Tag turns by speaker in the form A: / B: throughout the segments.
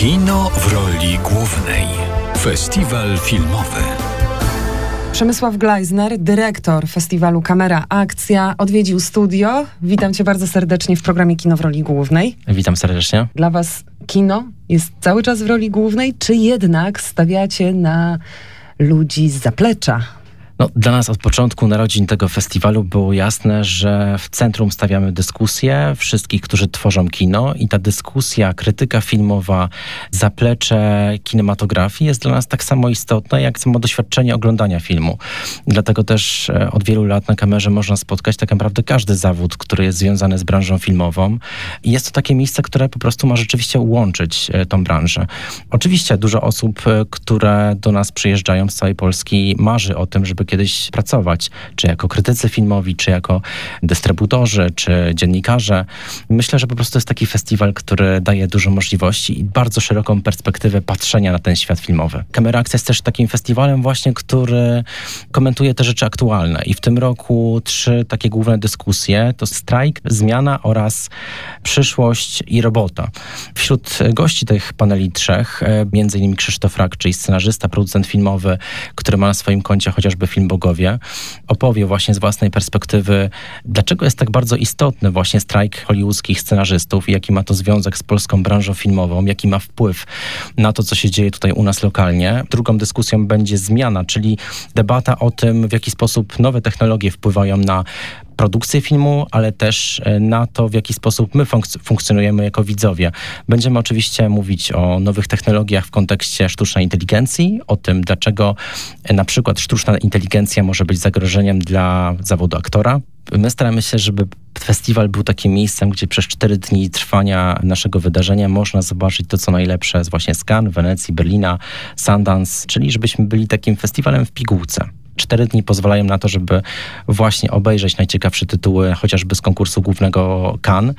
A: Kino w roli głównej. Festiwal filmowy.
B: Przemysław Gleisner, dyrektor festiwalu Kamera Akcja, odwiedził studio. Witam cię bardzo serdecznie w programie Kino w roli głównej.
C: Witam serdecznie.
B: Dla was kino jest cały czas w roli głównej, czy jednak stawiacie na ludzi z zaplecza?
C: No, dla nas od początku narodzin tego festiwalu było jasne, że w centrum stawiamy dyskusję wszystkich, którzy tworzą kino i ta dyskusja, krytyka filmowa, zaplecze kinematografii jest dla nas tak samo istotna, jak samo doświadczenie oglądania filmu. Dlatego też e, od wielu lat na kamerze można spotkać tak naprawdę każdy zawód, który jest związany z branżą filmową. I jest to takie miejsce, które po prostu ma rzeczywiście łączyć e, tą branżę. Oczywiście dużo osób, e, które do nas przyjeżdżają z całej Polski, marzy o tym, żeby kiedyś pracować, czy jako krytycy filmowi, czy jako dystrybutorzy, czy dziennikarze. Myślę, że po prostu jest taki festiwal, który daje dużo możliwości i bardzo szeroką perspektywę patrzenia na ten świat filmowy. Kamera Akcja jest też takim festiwalem właśnie, który komentuje te rzeczy aktualne i w tym roku trzy takie główne dyskusje to strajk, zmiana oraz przyszłość i robota. Wśród gości tych paneli trzech, e, między innymi Krzysztof Rak, czyli scenarzysta, producent filmowy, który ma na swoim koncie chociażby film Bogowie, opowie właśnie z własnej perspektywy, dlaczego jest tak bardzo istotny właśnie strajk hollywoodzkich scenarzystów i jaki ma to związek z polską branżą filmową, jaki ma wpływ na to, co się dzieje tutaj u nas lokalnie. Drugą dyskusją będzie zmiana, czyli debata o tym, w jaki sposób nowe technologie wpływają na produkcję filmu, ale też e, na to, w jaki sposób my funk funkcjonujemy jako widzowie. Będziemy oczywiście mówić o nowych technologiach w kontekście sztucznej inteligencji, o tym, dlaczego e, na przykład sztuczna inteligencja może być zagrożeniem dla zawodu aktora. My staramy się, żeby festiwal był takim miejscem, gdzie przez cztery dni trwania naszego wydarzenia można zobaczyć to, co najlepsze z właśnie z Cannes, Wenecji, Berlina, Sundance, czyli żebyśmy byli takim festiwalem w pigułce cztery dni pozwalają na to, żeby właśnie obejrzeć najciekawsze tytuły, chociażby z konkursu głównego Cannes,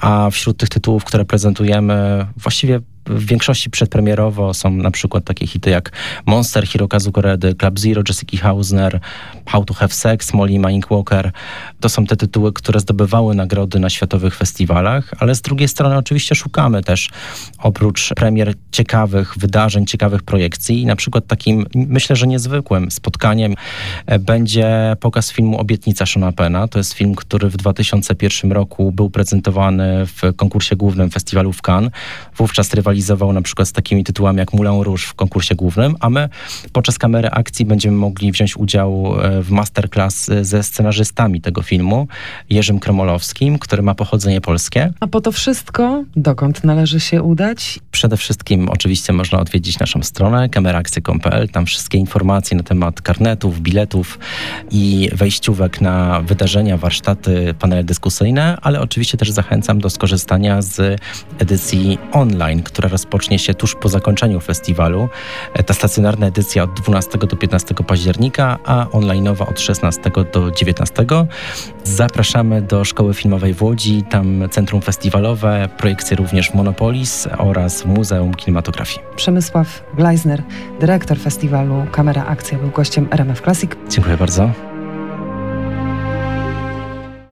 C: a wśród tych tytułów, które prezentujemy, właściwie w większości przedpremierowo są na przykład takie hity jak Monster, Hirokazu Koredy, Club Zero, Jessica Hausner, How to Have Sex, Molly Mike Walker. To są te tytuły, które zdobywały nagrody na światowych festiwalach, ale z drugiej strony oczywiście szukamy też oprócz premier ciekawych wydarzeń, ciekawych projekcji. Na przykład takim, myślę, że niezwykłym spotkaniem e, będzie pokaz filmu Obietnica Shona Pena. To jest film, który w 2001 roku był prezentowany w konkursie głównym festiwalu w Cannes. Wówczas rywalizował rywalizował na przykład z takimi tytułami jak Moulin Rouge w konkursie głównym, a my podczas kamery akcji będziemy mogli wziąć udział e, w masterclass ze scenarzystami tego filmu, Jerzym Kremolowskim, który ma pochodzenie polskie.
B: A po to wszystko, dokąd należy się udać?
C: Przede wszystkim oczywiście można odwiedzić naszą stronę kameraakcje.pl, tam wszystkie informacje na temat karnetów, biletów i wejściówek na wydarzenia, warsztaty, panele dyskusyjne, ale oczywiście też zachęcam do skorzystania z edycji online, która rozpocznie się tuż po zakończeniu festiwalu. E, ta stacjonarna edycja od 12 do 15 października, a onlineowa od 16 do 19. Zapraszamy do Szkoły Filmowej w Łodzi, tam centrum festiwalowe, projekcje również w Monopolis oraz w Muzeum Kinematografii.
B: Przemysław Gleisner, dyrektor festiwalu Kamera Akcja, był gościem RMF Classic.
C: Dziękuję bardzo.